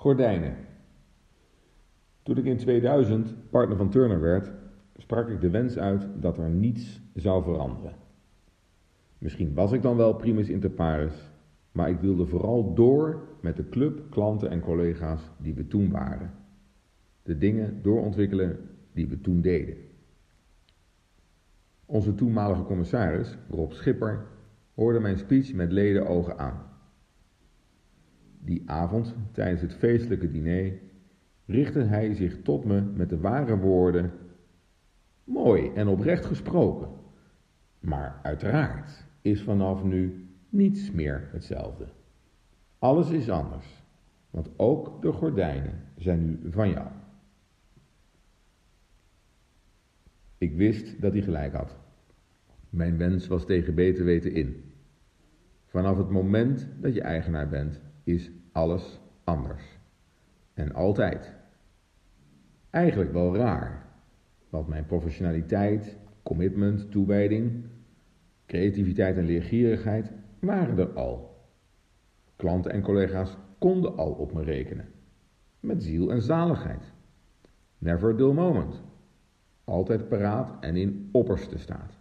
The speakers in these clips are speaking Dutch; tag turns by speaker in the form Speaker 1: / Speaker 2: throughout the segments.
Speaker 1: Gordijnen. Toen ik in 2000 partner van Turner werd, sprak ik de wens uit dat er niets zou veranderen. Misschien was ik dan wel primus inter pares, maar ik wilde vooral door met de club, klanten en collega's die we toen waren. De dingen doorontwikkelen die we toen deden. Onze toenmalige commissaris, Rob Schipper, hoorde mijn speech met leden ogen aan. Die avond, tijdens het feestelijke diner, richtte hij zich tot me met de ware woorden: Mooi en oprecht gesproken. Maar uiteraard is vanaf nu niets meer hetzelfde. Alles is anders, want ook de gordijnen zijn nu van jou. Ik wist dat hij gelijk had. Mijn wens was tegen beter weten in. Vanaf het moment dat je eigenaar bent, is alles anders. En altijd. Eigenlijk wel raar, want mijn professionaliteit, commitment, toewijding, creativiteit en leergierigheid waren er al. Klanten en collega's konden al op me rekenen. Met ziel en zaligheid. Never a dull moment. Altijd paraat en in opperste staat.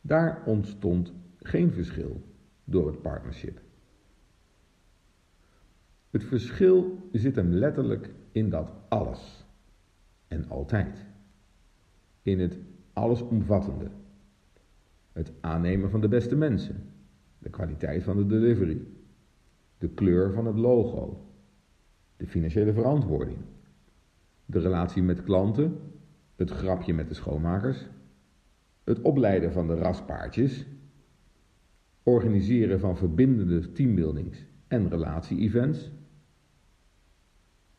Speaker 1: Daar ontstond geen verschil door het partnership. Het verschil zit hem letterlijk in dat alles. En altijd. In het allesomvattende. Het aannemen van de beste mensen, de kwaliteit van de delivery, de kleur van het logo, de financiële verantwoording, de relatie met klanten, het grapje met de schoonmakers, het opleiden van de raspaardjes, organiseren van verbindende teambuildings en relatie-events,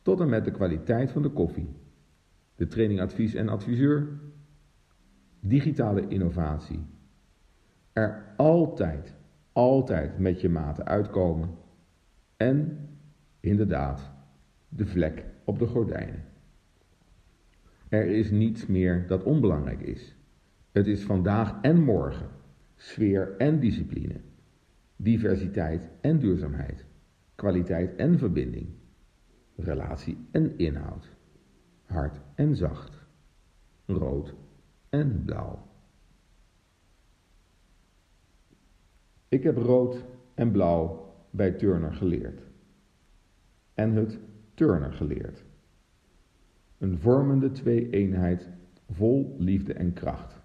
Speaker 1: tot en met de kwaliteit van de koffie, de trainинgadvies en adviseur, digitale innovatie. Er altijd, altijd met je maten uitkomen en inderdaad de vlek op de gordijnen. Er is niets meer dat onbelangrijk is. Het is vandaag en morgen, sfeer en discipline, diversiteit en duurzaamheid, kwaliteit en verbinding, relatie en inhoud, hard en zacht, rood en blauw. Ik heb rood en blauw bij Turner geleerd. En het Turner geleerd. Een vormende twee-eenheid vol liefde en kracht.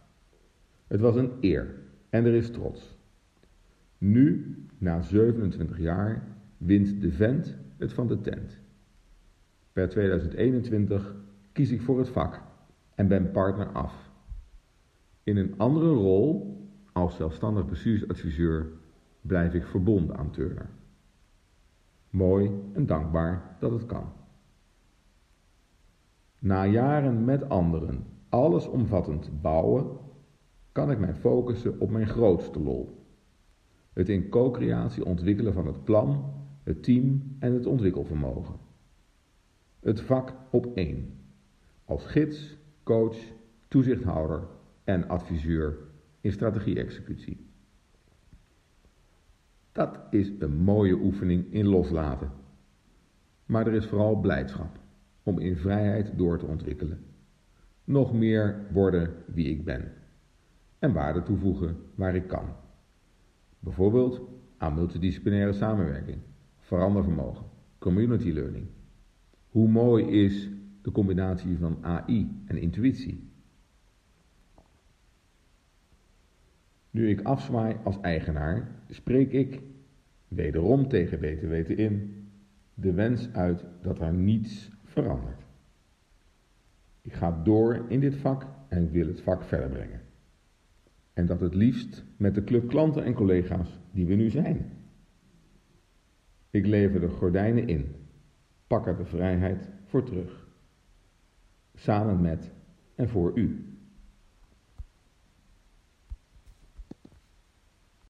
Speaker 1: Het was een eer en er is trots. Nu, na 27 jaar, wint de vent het van de tent. Per 2021 kies ik voor het vak en ben partner af. In een andere rol, als zelfstandig bestuursadviseur, blijf ik verbonden aan Turner. Mooi en dankbaar dat het kan. Na jaren met anderen allesomvattend bouwen, kan ik mij focussen op mijn grootste lol. Het in co-creatie ontwikkelen van het plan, het team en het ontwikkelvermogen. Het vak op één. Als gids, coach, toezichthouder en adviseur in strategie-executie. Dat is een mooie oefening in loslaten. Maar er is vooral blijdschap om in vrijheid door te ontwikkelen. Nog meer worden wie ik ben. En waarde toevoegen waar ik kan. Bijvoorbeeld aan multidisciplinaire samenwerking, verandervermogen, community learning. Hoe mooi is de combinatie van AI en intuïtie? Nu ik afzwaai als eigenaar, spreek ik, wederom tegen beter weten in, de wens uit dat er niets verandert. Ik ga door in dit vak en ik wil het vak verder brengen. En dat het liefst met de club klanten en collega's die we nu zijn. Ik lever de gordijnen in, pak er de vrijheid voor terug. Samen met en voor u.